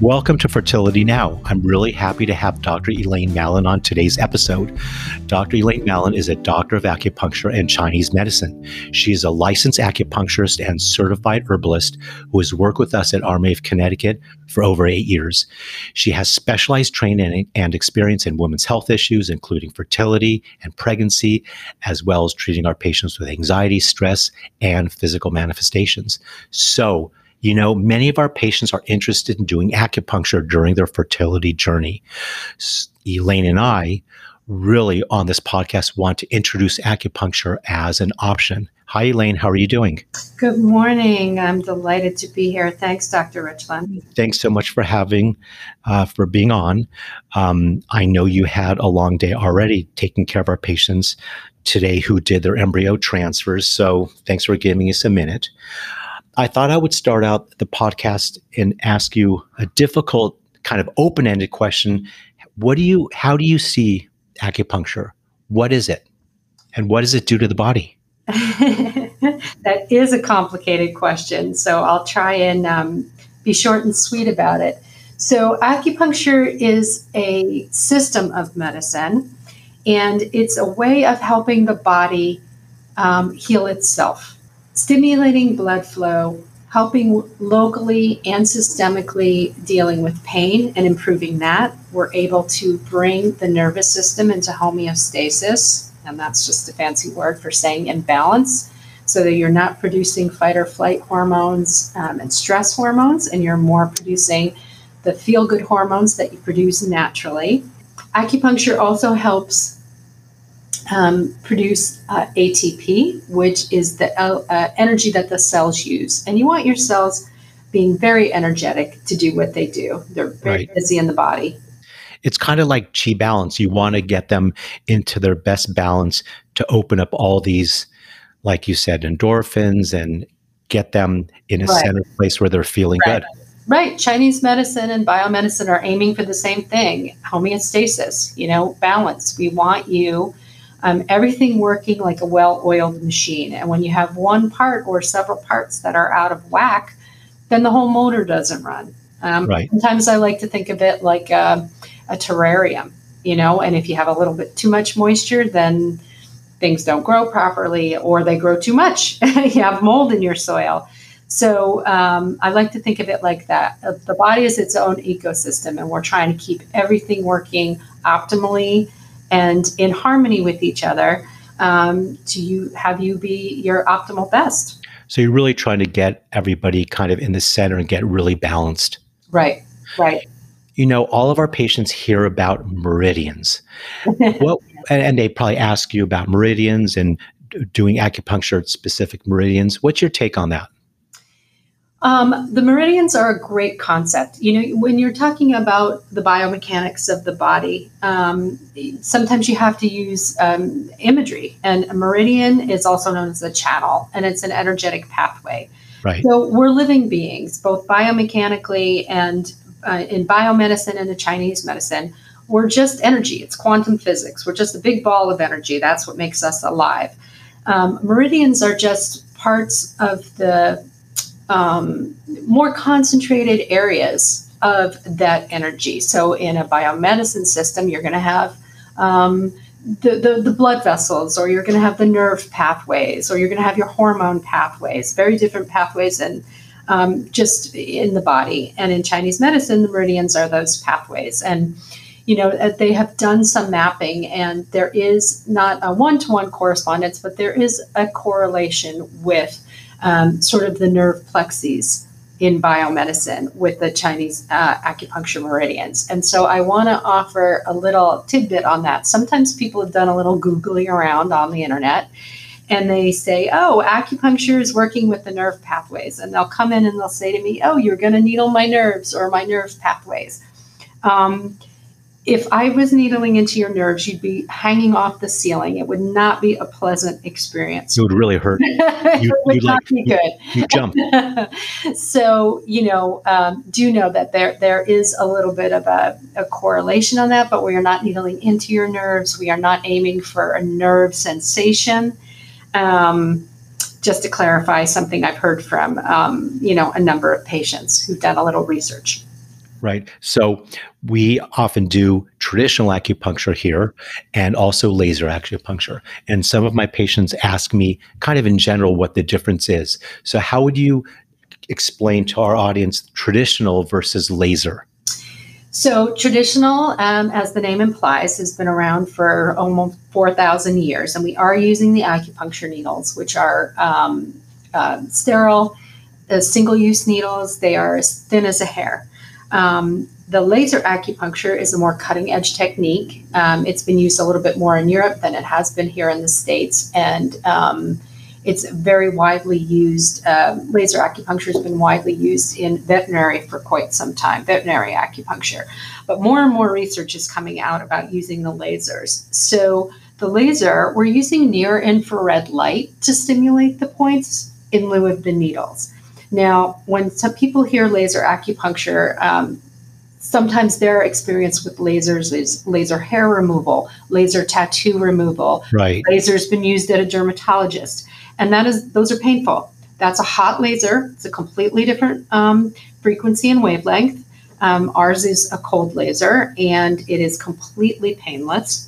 Welcome to Fertility Now. I'm really happy to have Dr. Elaine Mallon on today's episode. Dr. Elaine Mallon is a doctor of acupuncture and Chinese medicine. She is a licensed acupuncturist and certified herbalist who has worked with us at RMA of Connecticut for over eight years. She has specialized training and experience in women's health issues, including fertility and pregnancy, as well as treating our patients with anxiety, stress, and physical manifestations. So, you know, many of our patients are interested in doing acupuncture during their fertility journey. Elaine and I really on this podcast want to introduce acupuncture as an option. Hi, Elaine. How are you doing? Good morning. I'm delighted to be here. Thanks, Dr. Richlin. Thanks so much for having, uh, for being on. Um, I know you had a long day already taking care of our patients today who did their embryo transfers. So thanks for giving us a minute. I thought I would start out the podcast and ask you a difficult, kind of open ended question. What do you, how do you see acupuncture? What is it? And what does it do to the body? that is a complicated question. So I'll try and um, be short and sweet about it. So, acupuncture is a system of medicine, and it's a way of helping the body um, heal itself stimulating blood flow, helping locally and systemically dealing with pain and improving that. We're able to bring the nervous system into homeostasis, and that's just a fancy word for saying in balance, so that you're not producing fight or flight hormones um, and stress hormones, and you're more producing the feel good hormones that you produce naturally. Acupuncture also helps um, produce uh, ATP, which is the uh, uh, energy that the cells use. And you want your cells being very energetic to do what they do. They're very right. busy in the body. It's kind of like chi balance. You want to get them into their best balance to open up all these, like you said, endorphins and get them in a right. center place where they're feeling right. good. Right. Chinese medicine and biomedicine are aiming for the same thing homeostasis, you know, balance. We want you um, everything working like a well oiled machine. And when you have one part or several parts that are out of whack, then the whole motor doesn't run. Um, right. Sometimes I like to think of it like a, a terrarium, you know, and if you have a little bit too much moisture, then things don't grow properly or they grow too much. you have mold in your soil. So um, I like to think of it like that. Uh, the body is its own ecosystem, and we're trying to keep everything working optimally and in harmony with each other um, to you have you be your optimal best. So you're really trying to get everybody kind of in the center and get really balanced. Right, right. You know, all of our patients hear about meridians. what, and they probably ask you about meridians and doing acupuncture at specific meridians. What's your take on that? Um, the meridians are a great concept. You know, when you're talking about the biomechanics of the body, um, sometimes you have to use um, imagery, and a meridian is also known as a channel, and it's an energetic pathway. Right. So we're living beings, both biomechanically and uh, in biomedicine and the Chinese medicine. We're just energy. It's quantum physics. We're just a big ball of energy. That's what makes us alive. Um, meridians are just parts of the um, more concentrated areas of that energy. So, in a biomedicine system, you're going to have um, the, the, the, blood vessels, or you're going to have the nerve pathways, or you're going to have your hormone pathways, very different pathways and um, just in the body. And in Chinese medicine, the meridians are those pathways. And you know, uh, they have done some mapping, and there is not a one to one correspondence, but there is a correlation with um, sort of the nerve plexes in biomedicine with the Chinese uh, acupuncture meridians. And so I want to offer a little tidbit on that. Sometimes people have done a little Googling around on the internet and they say, oh, acupuncture is working with the nerve pathways. And they'll come in and they'll say to me, oh, you're going to needle my nerves or my nerve pathways. Um, if I was needling into your nerves, you'd be hanging off the ceiling. It would not be a pleasant experience. It would really hurt. You, it would not like, be good. You, you jump. so, you know, um, do know that there there is a little bit of a, a correlation on that, but we are not needling into your nerves. We are not aiming for a nerve sensation. Um, just to clarify something I've heard from, um, you know, a number of patients who've done a little research. Right. So we often do traditional acupuncture here and also laser acupuncture. And some of my patients ask me, kind of in general, what the difference is. So, how would you explain to our audience traditional versus laser? So, traditional, um, as the name implies, has been around for almost 4,000 years. And we are using the acupuncture needles, which are um, uh, sterile, uh, single use needles. They are as thin as a hair. Um, the laser acupuncture is a more cutting edge technique. Um, it's been used a little bit more in Europe than it has been here in the States. And um, it's very widely used. Uh, laser acupuncture has been widely used in veterinary for quite some time, veterinary acupuncture. But more and more research is coming out about using the lasers. So, the laser, we're using near infrared light to stimulate the points in lieu of the needles. Now, when some people hear laser acupuncture, um, sometimes their experience with lasers is laser hair removal, laser tattoo removal. Right. Laser's been used at a dermatologist, and that is those are painful. That's a hot laser. It's a completely different um, frequency and wavelength. Um, ours is a cold laser, and it is completely painless.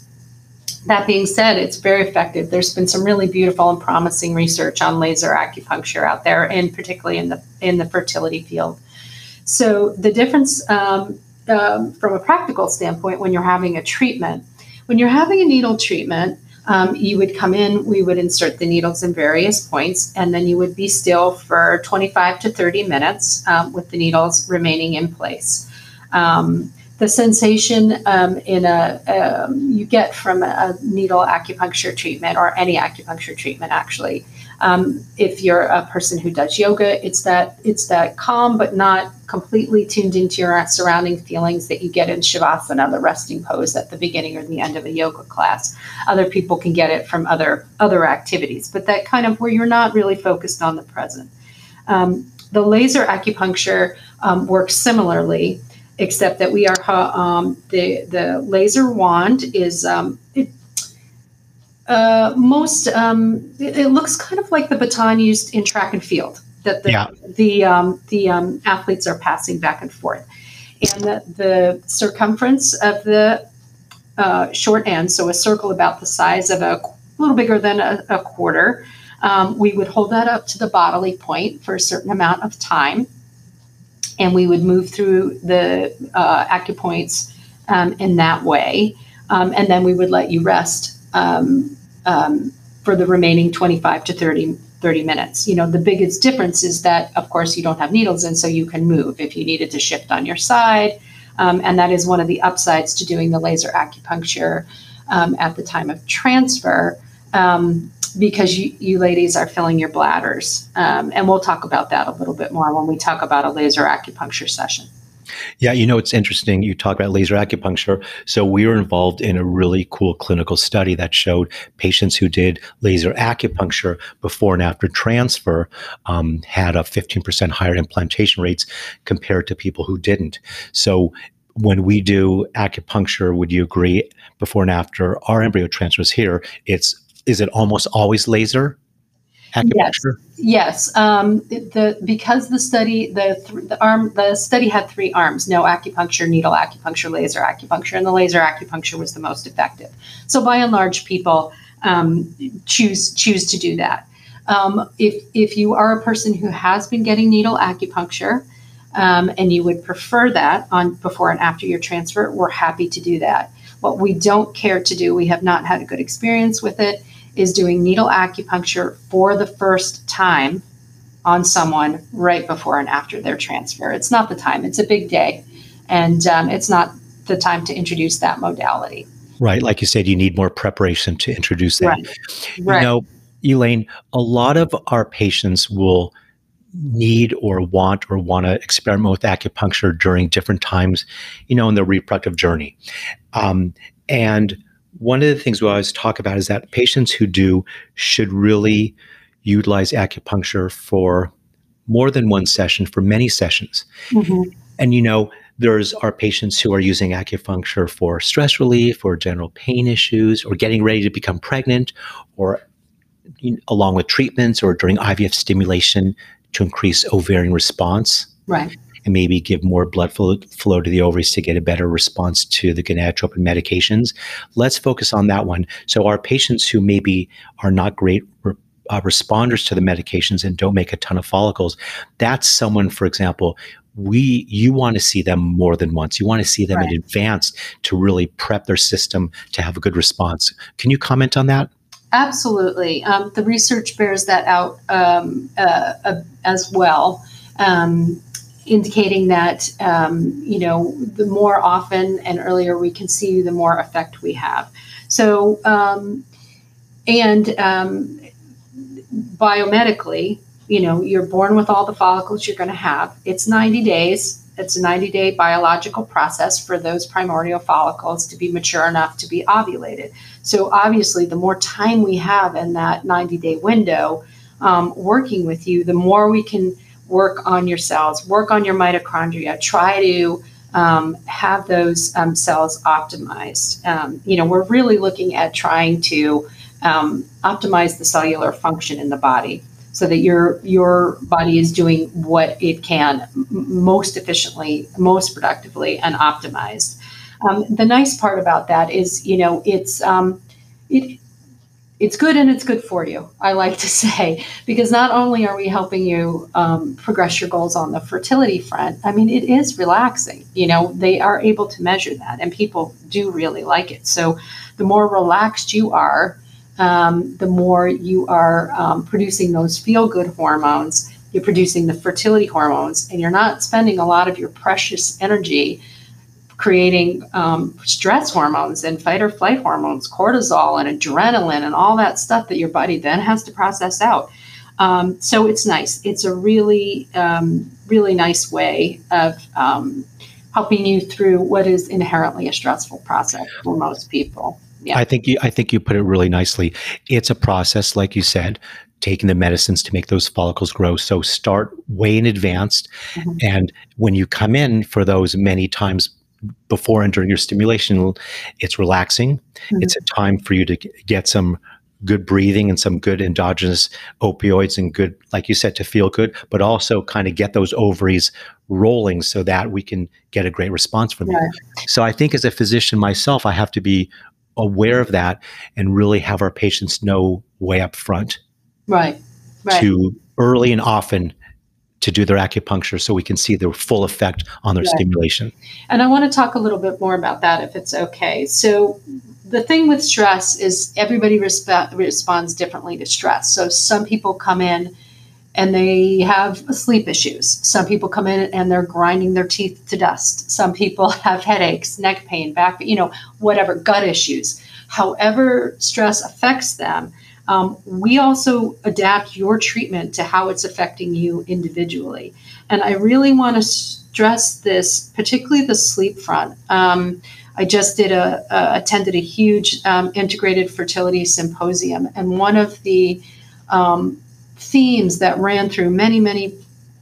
That being said, it's very effective. There's been some really beautiful and promising research on laser acupuncture out there, and particularly in the in the fertility field. So the difference um, um, from a practical standpoint when you're having a treatment, when you're having a needle treatment, um, you would come in, we would insert the needles in various points, and then you would be still for 25 to 30 minutes um, with the needles remaining in place. Um, the sensation um, in a um, you get from a needle acupuncture treatment or any acupuncture treatment actually. Um, if you're a person who does yoga it's that it's that calm but not completely tuned into your surrounding feelings that you get in shavasana the resting pose at the beginning or the end of a yoga class. Other people can get it from other other activities but that kind of where you're not really focused on the present. Um, the laser acupuncture um, works similarly except that we are um, the the laser wand is um, it, uh, most um, it, it, looks kind of like the baton used in track and field that the yeah. the um, the um, athletes are passing back and forth, and the, the circumference of the uh, short end, so a circle about the size of a little bigger than a, a quarter. Um, we would hold that up to the bodily point for a certain amount of time and we would move through the uh, acupoints um, in that way. Um, and then we would let you rest um, um for the remaining 25 to 30, 30 minutes. You know, the biggest difference is that, of course, you don't have needles, and so you can move if you needed to shift on your side. Um, and that is one of the upsides to doing the laser acupuncture um, at the time of transfer. Um, because you, you ladies are filling your bladders. Um, and we'll talk about that a little bit more when we talk about a laser acupuncture session. Yeah, you know, it's interesting. You talk about laser acupuncture. So, we were involved in a really cool clinical study that showed patients who did laser acupuncture before and after transfer um, had a 15% higher implantation rates compared to people who didn't. So, when we do acupuncture, would you agree before and after our embryo transfers here, it's is it almost always laser acupuncture? Yes, yes. Um, the because the study the th- the arm the study had three arms: no acupuncture, needle acupuncture, laser acupuncture, and the laser acupuncture was the most effective. So by and large, people um, choose choose to do that. Um, if if you are a person who has been getting needle acupuncture. Um, and you would prefer that on before and after your transfer, we're happy to do that. What we don't care to do, we have not had a good experience with it, is doing needle acupuncture for the first time on someone right before and after their transfer. It's not the time, it's a big day, and um, it's not the time to introduce that modality. Right. Like you said, you need more preparation to introduce that. Right. right. You know, Elaine, a lot of our patients will need or want or want to experiment with acupuncture during different times, you know, in their reproductive journey. Um, and one of the things we always talk about is that patients who do should really utilize acupuncture for more than one session, for many sessions. Mm-hmm. And you know, there's our patients who are using acupuncture for stress relief or general pain issues or getting ready to become pregnant or you know, along with treatments or during IVF stimulation to increase ovarian response. Right. And maybe give more blood flow, flow to the ovaries to get a better response to the gonadotropin medications. Let's focus on that one. So, our patients who maybe are not great uh, responders to the medications and don't make a ton of follicles, that's someone, for example, we you want to see them more than once. You want to see them right. in advance to really prep their system to have a good response. Can you comment on that? Absolutely. Um, the research bears that out um, uh, uh, as well, um, indicating that um, you know the more often and earlier we can see the more effect we have. So, um, and um, biomedically, you know, you're born with all the follicles you're going to have. It's 90 days. It's a 90 day biological process for those primordial follicles to be mature enough to be ovulated. So, obviously, the more time we have in that 90 day window um, working with you, the more we can work on your cells, work on your mitochondria, try to um, have those um, cells optimized. Um, you know, we're really looking at trying to um, optimize the cellular function in the body so that your your body is doing what it can most efficiently, most productively, and optimized. Um, the nice part about that is, you know, it's um, it it's good and it's good for you. I like to say because not only are we helping you um, progress your goals on the fertility front, I mean, it is relaxing. You know, they are able to measure that, and people do really like it. So, the more relaxed you are, um, the more you are um, producing those feel good hormones. You're producing the fertility hormones, and you're not spending a lot of your precious energy creating um, stress hormones and fight or flight hormones, cortisol and adrenaline, and all that stuff that your body then has to process out. Um, so it's nice. It's a really, um, really nice way of um, helping you through what is inherently a stressful process for most people. Yeah. I think you I think you put it really nicely. It's a process, like you said, taking the medicines to make those follicles grow. So start way in advance. Mm-hmm. And when you come in for those many times before and during your stimulation, it's relaxing. Mm-hmm. It's a time for you to get some good breathing and some good endogenous opioids and good, like you said, to feel good, but also kind of get those ovaries rolling so that we can get a great response from them. So I think as a physician myself, I have to be aware of that and really have our patients know way up front. Right. Right. To early and often to do their acupuncture so we can see the full effect on their right. stimulation. And I want to talk a little bit more about that if it's okay. So the thing with stress is everybody resp- responds differently to stress. So some people come in and they have sleep issues. Some people come in and they're grinding their teeth to dust. Some people have headaches, neck pain, back, you know, whatever, gut issues. However, stress affects them, um, we also adapt your treatment to how it's affecting you individually. And I really want to stress this, particularly the sleep front. Um, I just did a, a attended a huge um, integrated fertility symposium, and one of the um, themes that ran through many, many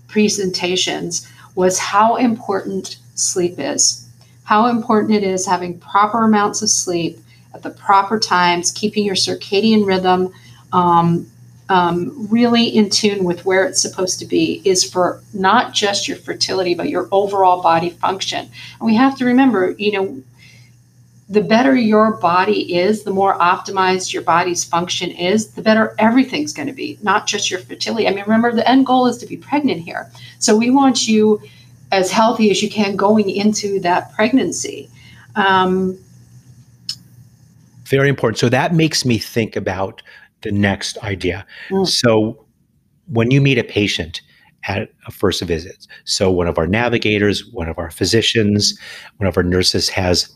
presentations was how important sleep is, how important it is having proper amounts of sleep at the proper times, keeping your circadian rhythm um, um, really in tune with where it's supposed to be is for not just your fertility, but your overall body function. And we have to remember, you know, the better your body is, the more optimized your body's function is, the better everything's going to be, not just your fertility. I mean, remember, the end goal is to be pregnant here. So we want you as healthy as you can going into that pregnancy. Um, Very important. So that makes me think about the next idea. Mm. So when you meet a patient, at a first visit. So, one of our navigators, one of our physicians, one of our nurses has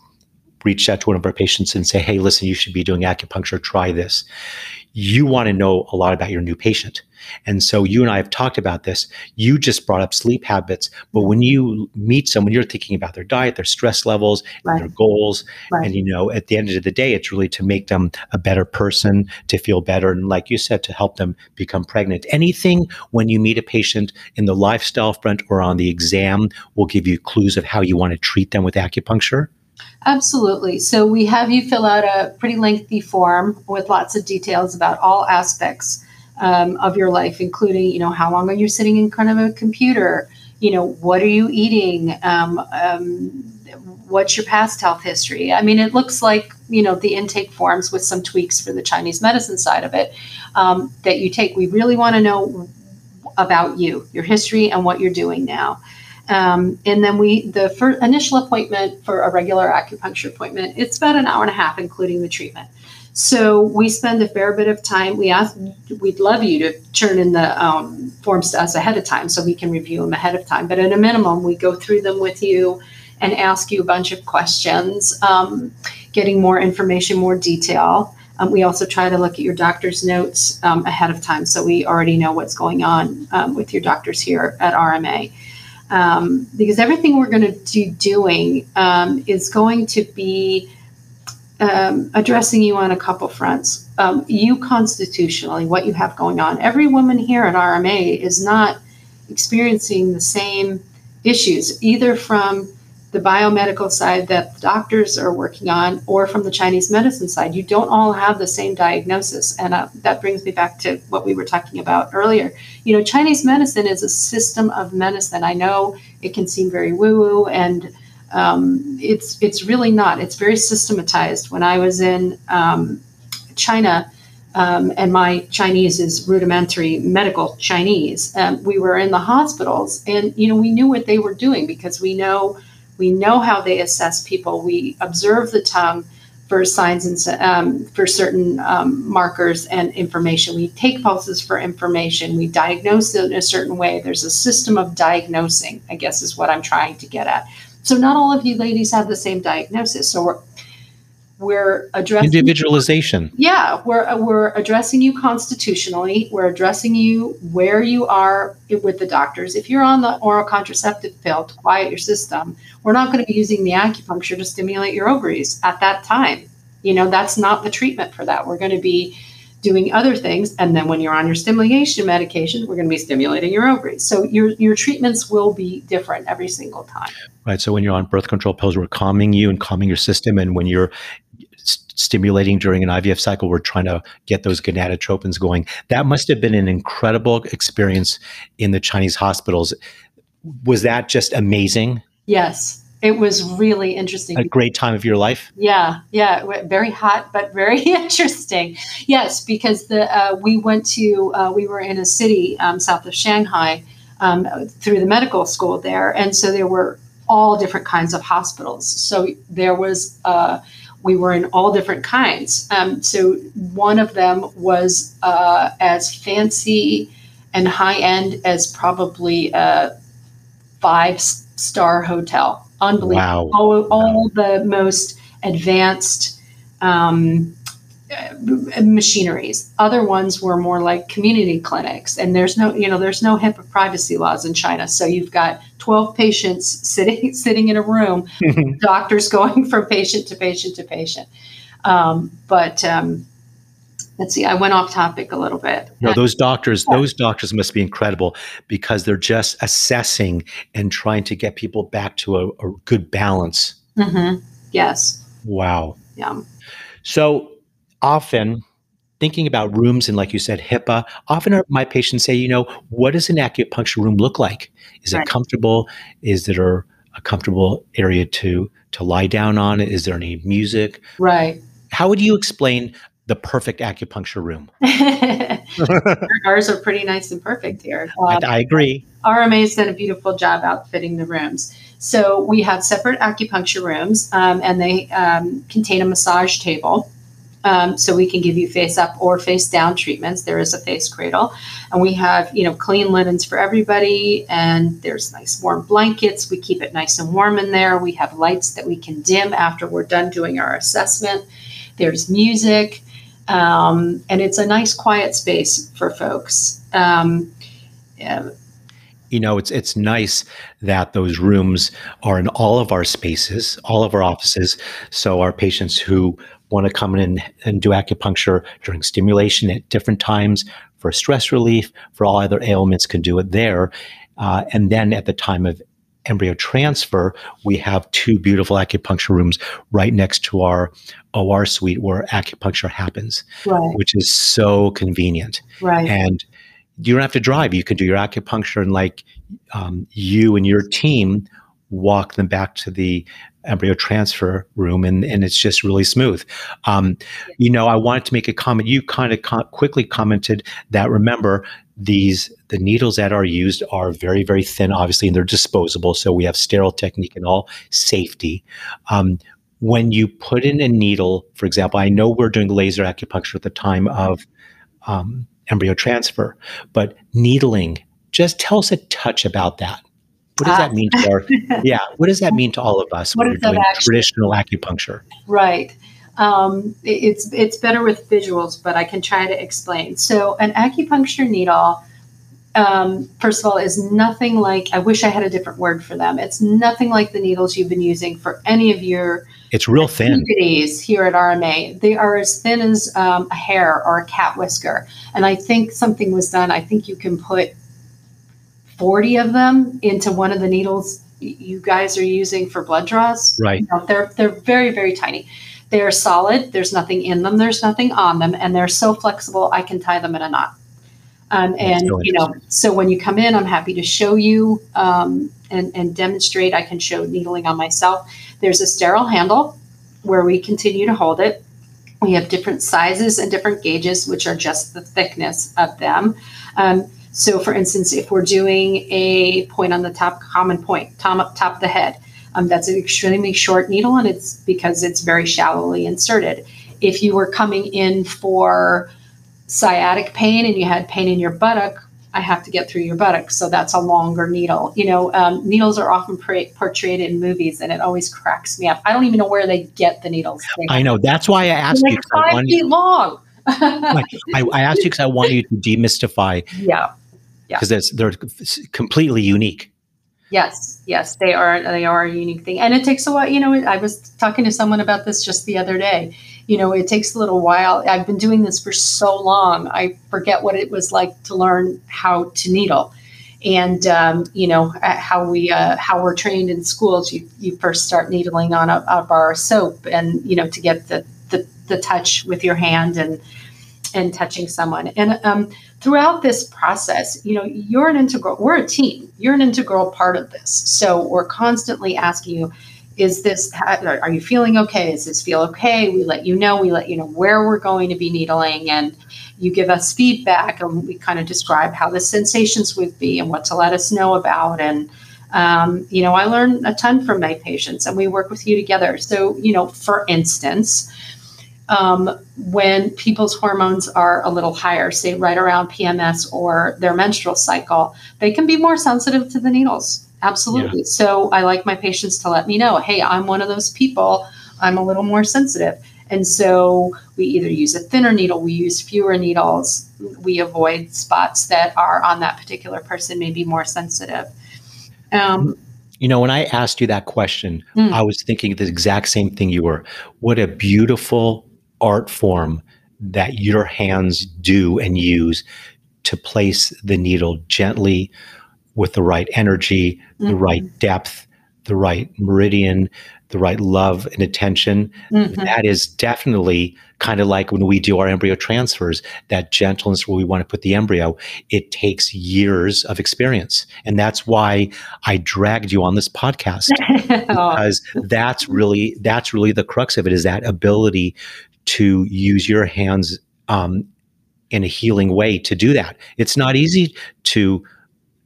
reached out to one of our patients and say, hey, listen, you should be doing acupuncture, try this. You want to know a lot about your new patient. And so you and I have talked about this. You just brought up sleep habits, but when you meet someone, you're thinking about their diet, their stress levels, right. their goals. Right. And, you know, at the end of the day, it's really to make them a better person, to feel better. And like you said, to help them become pregnant. Anything when you meet a patient in the lifestyle front or on the exam will give you clues of how you want to treat them with acupuncture. Absolutely. So we have you fill out a pretty lengthy form with lots of details about all aspects um, of your life, including, you know, how long are you sitting in front of a computer? you know, what are you eating? Um, um, what's your past health history? I mean, it looks like, you know, the intake forms with some tweaks for the Chinese medicine side of it um, that you take. We really want to know about you, your history, and what you're doing now. Um, and then we, the first initial appointment for a regular acupuncture appointment, it's about an hour and a half, including the treatment. So we spend a fair bit of time. We ask, we'd love you to turn in the um, forms to us ahead of time so we can review them ahead of time. But at a minimum, we go through them with you and ask you a bunch of questions, um, getting more information, more detail. Um, we also try to look at your doctor's notes um, ahead of time so we already know what's going on um, with your doctors here at RMA. Um, because everything we're going to be doing is going to be um, addressing you on a couple fronts. Um, you constitutionally, what you have going on. Every woman here at RMA is not experiencing the same issues, either from the biomedical side that the doctors are working on or from the Chinese medicine side. You don't all have the same diagnosis. And uh, that brings me back to what we were talking about earlier. You know, Chinese medicine is a system of medicine. I know it can seem very woo woo and um, it's it's really not. It's very systematized. When I was in um, China, um, and my Chinese is rudimentary medical Chinese, um, we were in the hospitals, and you know we knew what they were doing because we know we know how they assess people. We observe the tongue for signs and um, for certain um, markers and information. We take pulses for information. We diagnose it in a certain way. There's a system of diagnosing. I guess is what I'm trying to get at. So not all of you ladies have the same diagnosis. So we're we're addressing individualization. Yeah, we're we're addressing you constitutionally. We're addressing you where you are with the doctors. If you're on the oral contraceptive pill to quiet your system, we're not going to be using the acupuncture to stimulate your ovaries at that time. You know, that's not the treatment for that. We're going to be doing other things. And then when you're on your stimulation medication, we're going to be stimulating your ovaries. So your, your treatments will be different every single time. Right. So when you're on birth control pills, we're calming you and calming your system. And when you're st- stimulating during an IVF cycle, we're trying to get those gonadotropins going. That must have been an incredible experience in the Chinese hospitals. Was that just amazing? Yes it was really interesting. A great time of your life. Yeah, yeah, very hot, but very interesting. Yes, because the uh, we went to uh, we were in a city um, south of Shanghai um, through the medical school there, and so there were all different kinds of hospitals. So there was. Uh, we were in all different kinds. Um, so one of them was uh, as fancy and high end as probably a five star hotel unbelievable. Wow. All, all wow. the most advanced um, machineries. Other ones were more like community clinics, and there's no, you know, there's no HIPAA privacy laws in China. So you've got 12 patients sitting sitting in a room, doctors going from patient to patient to patient. Um, but um, let's see, I went off topic a little bit. No, those doctors, yeah. those doctors must be incredible because they're just assessing and trying to get people back to a, a good balance. Mm-hmm. Yes. Wow. Yeah. So often thinking about rooms and like you said HIPAA, often my patients say, you know, what does an acupuncture room look like? Is right. it comfortable? Is there a comfortable area to to lie down on? Is there any music? Right. How would you explain the perfect acupuncture room. Ours are pretty nice and perfect here. Um, I, I agree. RMA has done a beautiful job outfitting the rooms. So we have separate acupuncture rooms, um, and they um, contain a massage table. Um, so we can give you face up or face down treatments. There is a face cradle, and we have you know clean linens for everybody, and there's nice warm blankets. We keep it nice and warm in there. We have lights that we can dim after we're done doing our assessment. There's music. Um, and it's a nice quiet space for folks. Um, yeah. You know, it's it's nice that those rooms are in all of our spaces, all of our offices. So our patients who want to come in and do acupuncture during stimulation at different times for stress relief, for all other ailments, can do it there. Uh, and then at the time of embryo transfer, we have two beautiful acupuncture rooms right next to our OR suite where acupuncture happens, right. which is so convenient. Right. And you don't have to drive. You can do your acupuncture and like um, you and your team walk them back to the embryo transfer room and, and it's just really smooth. Um, you know, I wanted to make a comment. You kind of co- quickly commented that remember these the needles that are used are very very thin obviously and they're disposable so we have sterile technique and all safety. Um, when you put in a needle for example i know we're doing laser acupuncture at the time of um, embryo transfer but needling just tell us a touch about that. What does uh, that mean to our yeah what does that mean to all of us when we're doing actually, traditional acupuncture? Right um, it's it's better with visuals, but I can try to explain. So an acupuncture needle, um, first of all, is nothing like. I wish I had a different word for them. It's nothing like the needles you've been using for any of your. It's real thin. Here at RMA, they are as thin as um, a hair or a cat whisker, and I think something was done. I think you can put forty of them into one of the needles you guys are using for blood draws. Right. You know, they're they're very very tiny. They're solid. There's nothing in them. There's nothing on them, and they're so flexible. I can tie them in a knot. Um, and you know, so when you come in, I'm happy to show you um, and, and demonstrate. I can show needling on myself. There's a sterile handle where we continue to hold it. We have different sizes and different gauges, which are just the thickness of them. Um, so, for instance, if we're doing a point on the top, common point, top, top of the head, um, that's an extremely short needle, and it's because it's very shallowly inserted. If you were coming in for sciatic pain and you had pain in your buttock, I have to get through your buttock, so that's a longer needle. You know, um, needles are often portrayed in movies, and it always cracks me up. I don't even know where they get the needles. I know that's why I asked like you. Five feet long. I, I, asked you because I want you to demystify. Yeah, yeah. Because they're completely unique. Yes, yes, they are. They are a unique thing, and it takes a while. You know, I was talking to someone about this just the other day. You know, it takes a little while. I've been doing this for so long, I forget what it was like to learn how to needle, and um, you know how we uh, how we're trained in schools. You you first start needling on a, a bar of soap, and you know to get the the, the touch with your hand and and touching someone. And um, throughout this process, you know, you're an integral, we're a team, you're an integral part of this. So we're constantly asking you, is this, are you feeling okay? Does this feel okay? We let you know, we let you know where we're going to be needling and you give us feedback and we kind of describe how the sensations would be and what to let us know about. And, um, you know, I learn a ton from my patients and we work with you together. So, you know, for instance, um, when people's hormones are a little higher, say right around PMS or their menstrual cycle, they can be more sensitive to the needles. Absolutely. Yeah. So I like my patients to let me know, hey, I'm one of those people. I'm a little more sensitive. And so we either use a thinner needle, we use fewer needles, we avoid spots that are on that particular person, maybe more sensitive. Um, you know, when I asked you that question, mm. I was thinking the exact same thing you were. What a beautiful art form that your hands do and use to place the needle gently with the right energy, mm-hmm. the right depth, the right meridian, the right love and attention. Mm-hmm. That is definitely kind of like when we do our embryo transfers, that gentleness where we want to put the embryo, it takes years of experience. And that's why I dragged you on this podcast because that's really, that's really the crux of it is that ability to use your hands um, in a healing way to do that. It's not easy to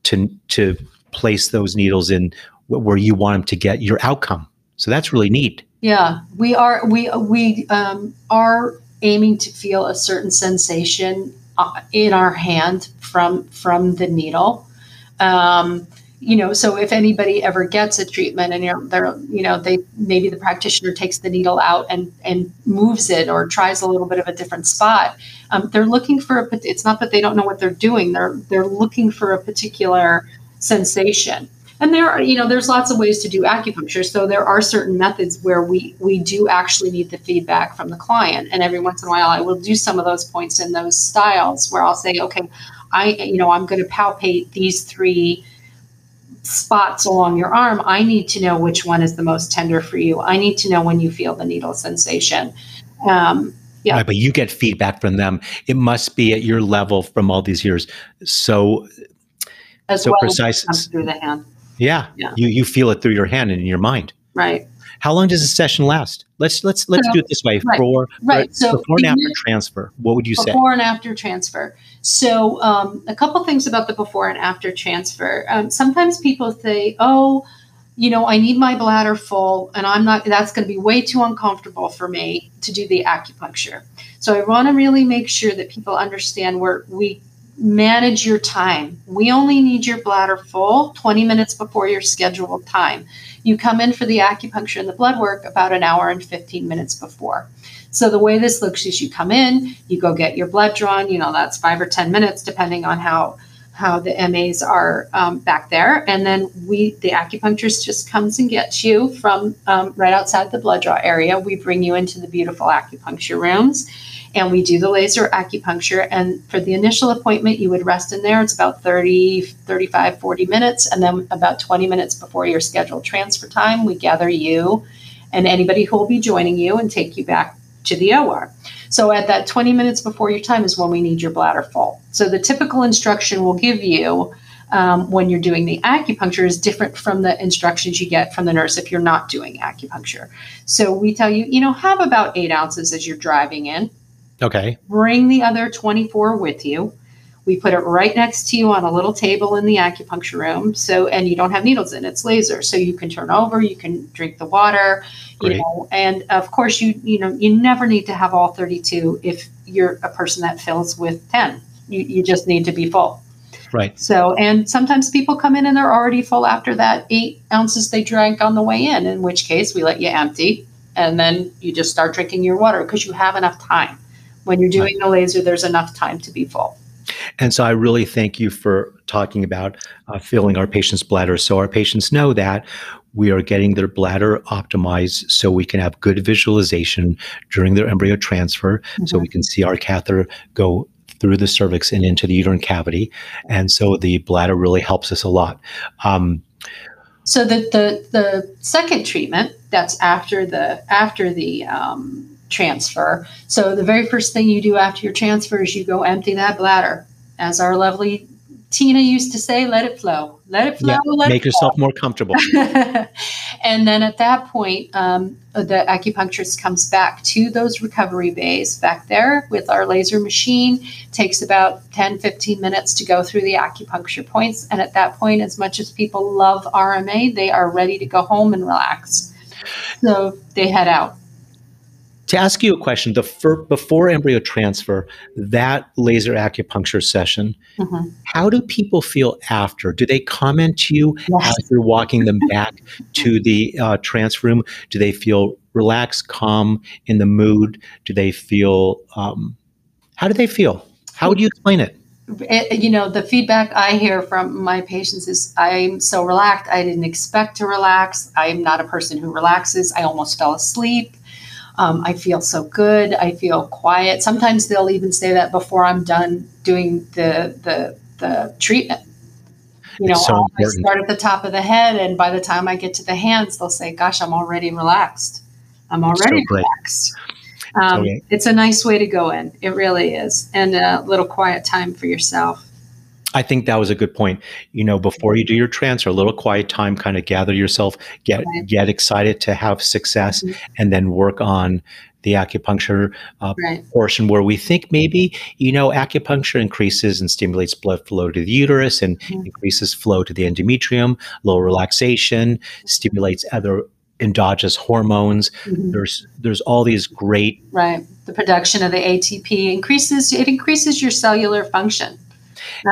to to place those needles in where you want them to get your outcome. So that's really neat. Yeah, we are we we um, are aiming to feel a certain sensation uh, in our hand from from the needle. Um, you know, so if anybody ever gets a treatment and you're, they're, you know, they maybe the practitioner takes the needle out and and moves it or tries a little bit of a different spot, um, they're looking for a. It's not that they don't know what they're doing; they're they're looking for a particular sensation. And there are, you know, there's lots of ways to do acupuncture. So there are certain methods where we we do actually need the feedback from the client. And every once in a while, I will do some of those points in those styles where I'll say, okay, I, you know, I'm going to palpate these three spots along your arm, I need to know which one is the most tender for you. I need to know when you feel the needle sensation. Um, Yeah. Right, but you get feedback from them. It must be at your level from all these years. So as So well precise- as through the hand. yeah, Yeah. you you feel it through your hand and in your mind. Right. How long does a session last? Let's let's let's So- do it this way. right, For right. for- So before and after transfer, what would you say? before and after transfer. So, um, a couple things about the before and after transfer. Um, sometimes people say, "Oh, you know, I need my bladder full, and I'm not. That's going to be way too uncomfortable for me to do the acupuncture." So, I want to really make sure that people understand where we manage your time. We only need your bladder full 20 minutes before your scheduled time. You come in for the acupuncture and the blood work about an hour and 15 minutes before. So the way this looks is you come in, you go get your blood drawn. You know that's five or ten minutes, depending on how how the MAs are um, back there, and then we the acupuncturist just comes and gets you from um, right outside the blood draw area. We bring you into the beautiful acupuncture rooms, and we do the laser acupuncture. And for the initial appointment, you would rest in there. It's about 30, 35, 40 minutes, and then about 20 minutes before your scheduled transfer time, we gather you and anybody who will be joining you and take you back to the OR. So at that 20 minutes before your time is when we need your bladder full. So the typical instruction we'll give you um, when you're doing the acupuncture is different from the instructions you get from the nurse if you're not doing acupuncture. So we tell you, you know, have about eight ounces as you're driving in. Okay. Bring the other 24 with you. We put it right next to you on a little table in the acupuncture room. So, and you don't have needles in it's laser. So you can turn over, you can drink the water, you Great. know, and of course you, you know, you never need to have all 32 if you're a person that fills with 10. You, you just need to be full. Right. So, and sometimes people come in and they're already full after that eight ounces they drank on the way in, in which case we let you empty and then you just start drinking your water because you have enough time. When you're doing the laser, there's enough time to be full. And so I really thank you for talking about uh, filling our patients' bladders so our patients know that we are getting their bladder optimized so we can have good visualization during their embryo transfer so we can see our catheter go through the cervix and into the uterine cavity. And so the bladder really helps us a lot. Um, So the, the the second treatment that's after the after the um, transfer. So the very first thing you do after your transfer is you go empty that bladder, as our lovely Tina used to say, "Let it flow, let it flow, Yeah, let make it yourself more comfortable. and then at that point, um, the acupuncturist comes back to those recovery bays back there with our laser machine. Takes about 10, 15 minutes to go through the acupuncture points. And at that point, as much as people love RMA, they are ready to go home and relax. So they head out. To ask you a question, the fir- before embryo transfer, that laser acupuncture session, Mhm. how do people feel after? Do they comment to you Yes. as you're walking them back to the uh, transfer room? Do they feel relaxed, calm, in the mood? Do they feel? Um, how do they feel? How would you explain it? it, you know the feedback i hear from my patients is i'm so relaxed i didn't expect to relax i'm not a person who relaxes i almost fell asleep um, i feel so good. I feel quiet. Sometimes they'll even say that before i'm done doing the the, the treatment. You know so i start at the top of the head and by the time i get to the hands they'll say gosh i'm already relaxed. I'm already great. relaxed. Um, great. it's a nice way to go in. It really is. And a little quiet time for yourself I think that was a good point. You know, before you do your transfer, a little quiet time, kind of gather yourself, get Right. get excited to have success, Mhm. and then work on the acupuncture uh, right portion where we think maybe you know acupuncture increases and stimulates blood flow to the uterus and Mhm. increases flow to the endometrium, low relaxation, stimulates other endogenous hormones. Mhm. There's there's all these great Right. The production of the ATP increases. It increases your cellular function.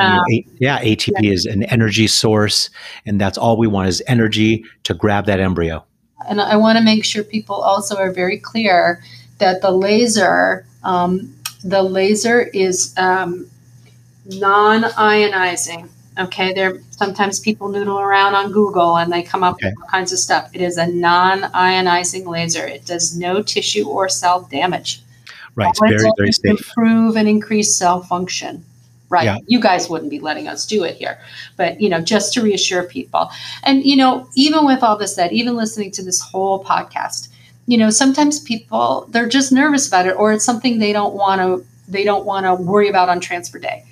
Um, yeah ATP is an energy source, and that's all we want is energy to grab that embryo. and I want to make sure people also are very clear that the laser, um, the laser is um, non-ionizing. Okay, there sometimes people noodle around on Google and they come up Okay. with all kinds of stuff. It is a non-ionizing laser. It does no tissue or cell damage. Right, it's All very very safe. Improve and increase cell function. Right. Yeah. You guys wouldn't be letting us do it here. But, you know, just to reassure people. And, you know, even with all this said, even listening to this whole podcast, you know, sometimes people they're just nervous about it, or it's something they don't want to they don't want to worry about on transfer day.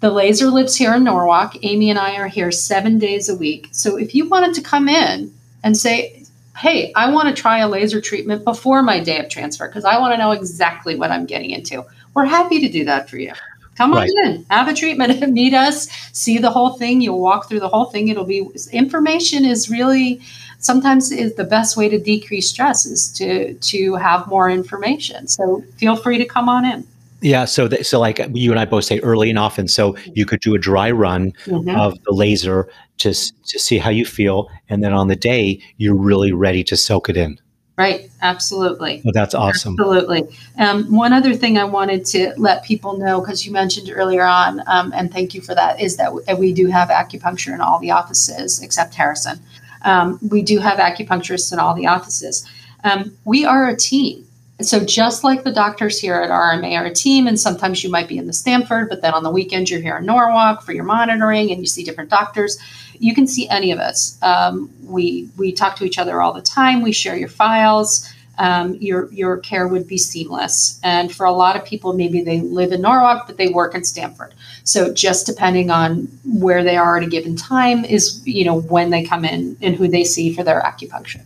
The laser lives here in Norwalk. Amy and I are here seven days a week. So if you wanted to come in and say, hey, I want to try a laser treatment before my day of transfer because I want to know exactly what I'm getting into, we're happy to do that for you. Come on right. in, have a treatment, meet us, see the whole thing. You'll walk through the whole thing. It'll be information is really sometimes is the best way to decrease stress is to to have more information. So feel free to come on in. Yeah, so so like you and I both say early and often. So you could do a dry run mm-hmm. of the laser to to see how you feel, and then on the day you're really ready to soak it in. Right, absolutely. Oh, that's awesome. Absolutely. Um, one other thing I wanted to let people know, because you mentioned earlier on, um, and thank you for that, is that we do have acupuncture in all the offices except Harrison. Um, we do have acupuncturists in all the offices. Um, we are a team. So just like the doctors here at RMA are a team, and sometimes you might be in the Stamford, but then on the weekends you're here in Norwalk for your monitoring, and you see different doctors. You can see any of us. Um, we we talk to each other all the time. We share your files. Um, your your care would be seamless. And for a lot of people, maybe they live in Norwalk, but they work in Stamford. So just depending on where they are at a given time is you know when they come in and who they see for their acupuncture.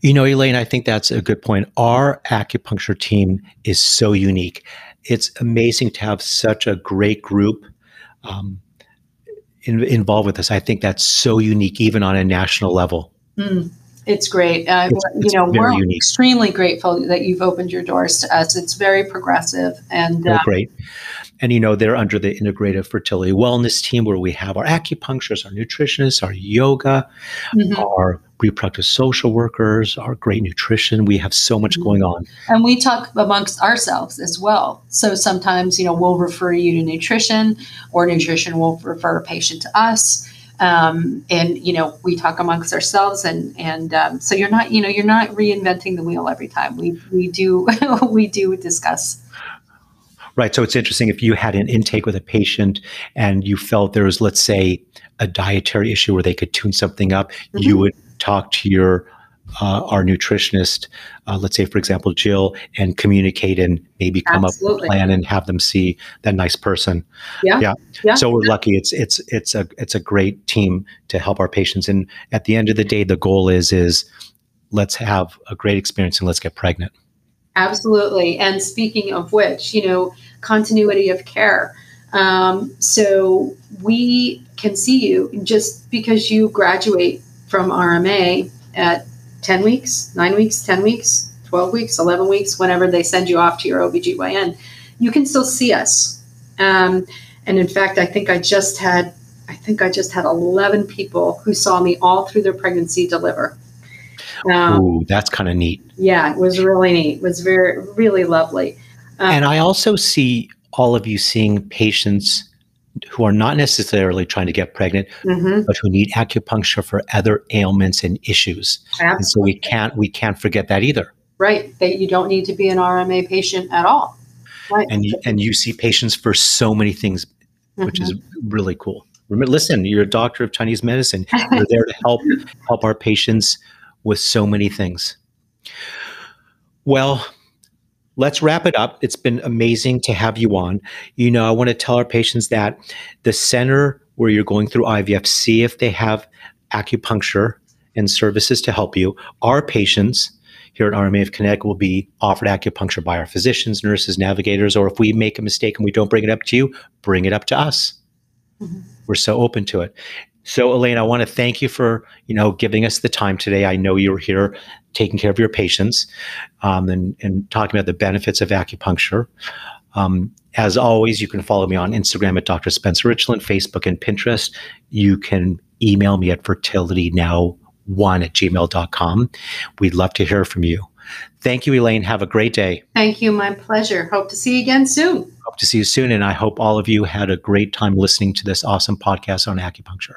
You know, Elaine, I think that's a good point. Our acupuncture team is so unique. It's amazing to have such a great group um, in, involved with this. I think that's so unique, even on a national level. Mm, it's great. Uh, it's, you know, we're unique. extremely grateful that you've opened your doors to us. It's very progressive and uh, great. And you know, they're under the integrative fertility wellness team where we have our acupuncturists, our nutritionists, our yoga, mm-hmm. our reproductive social workers, our great nutrition. We have so much mm-hmm. going on. And we talk amongst ourselves as well. So sometimes, you know, we'll refer you to nutrition or nutrition will refer a patient to us. Um, and you know we talk amongst ourselves and and um, so you're not you know you're not reinventing the wheel every time we we do we do discuss Right. So it's interesting if you had an intake with a patient and you felt there was, let's say, a dietary issue where they could tune something up, mm-hmm. you would talk to your uh, our nutritionist, uh, let's say, for example, Jill, and communicate and maybe come Absolutely. up with a plan and have them see that nice person. Yeah. yeah, yeah. So we're lucky. It's it's it's a it's a great team to help our patients. And at the end of the day, the goal is is let's have a great experience and let's get pregnant. Absolutely. And speaking of which, you know, continuity of care. Um, so we can see you just because you graduate from RMA at 10 weeks, nine weeks, 10 weeks, 12 weeks, 11 weeks, whenever they send you off to your OBGYN, you can still see us. Um, and in fact, I think I just had, I think I just had 11 people who saw me all through their pregnancy deliver. Um, Ooh, that's kind of neat. Yeah, it was really neat. It was very, really lovely. Um, and I also see all of you seeing patients who are not necessarily trying to get pregnant, mm-hmm. but who need acupuncture for other ailments and issues. Absolutely. And so we can't we can't forget that either. Right. That you don't need to be an RMA patient at all. Right. And you, and you see patients for so many things, mm-hmm. which is mm-hmm. really cool. Remember, listen, you're a doctor of Chinese medicine. You're there to help help our patients with so many things. Well, let's wrap it up. It's been amazing to have you on. You know, I want to tell our patients that the center where you're going through IVF, see if they have acupuncture and services to help you. Our patients here at RMA of Connecticut will be offered acupuncture by our physicians, nurses, navigators, or if we make a mistake and we don't bring it up to you, bring it up to us. Mm-hmm. We're so open to it. So, Elaine, I want to thank you for you know giving us the time today. I know you were here taking care of your patients um, and, and talking about the benefits of acupuncture. Um, as always, you can follow me on Instagram at Dr. Spencer Richlin, Facebook and Pinterest. You can email me at fertilitynow1 at gmail.com. We'd love to hear from you. Thank you, Elaine. Have a great day. Thank you. My pleasure. Hope to see you again soon. Hope to see you soon. And I hope all of you had a great time listening to this awesome podcast on acupuncture.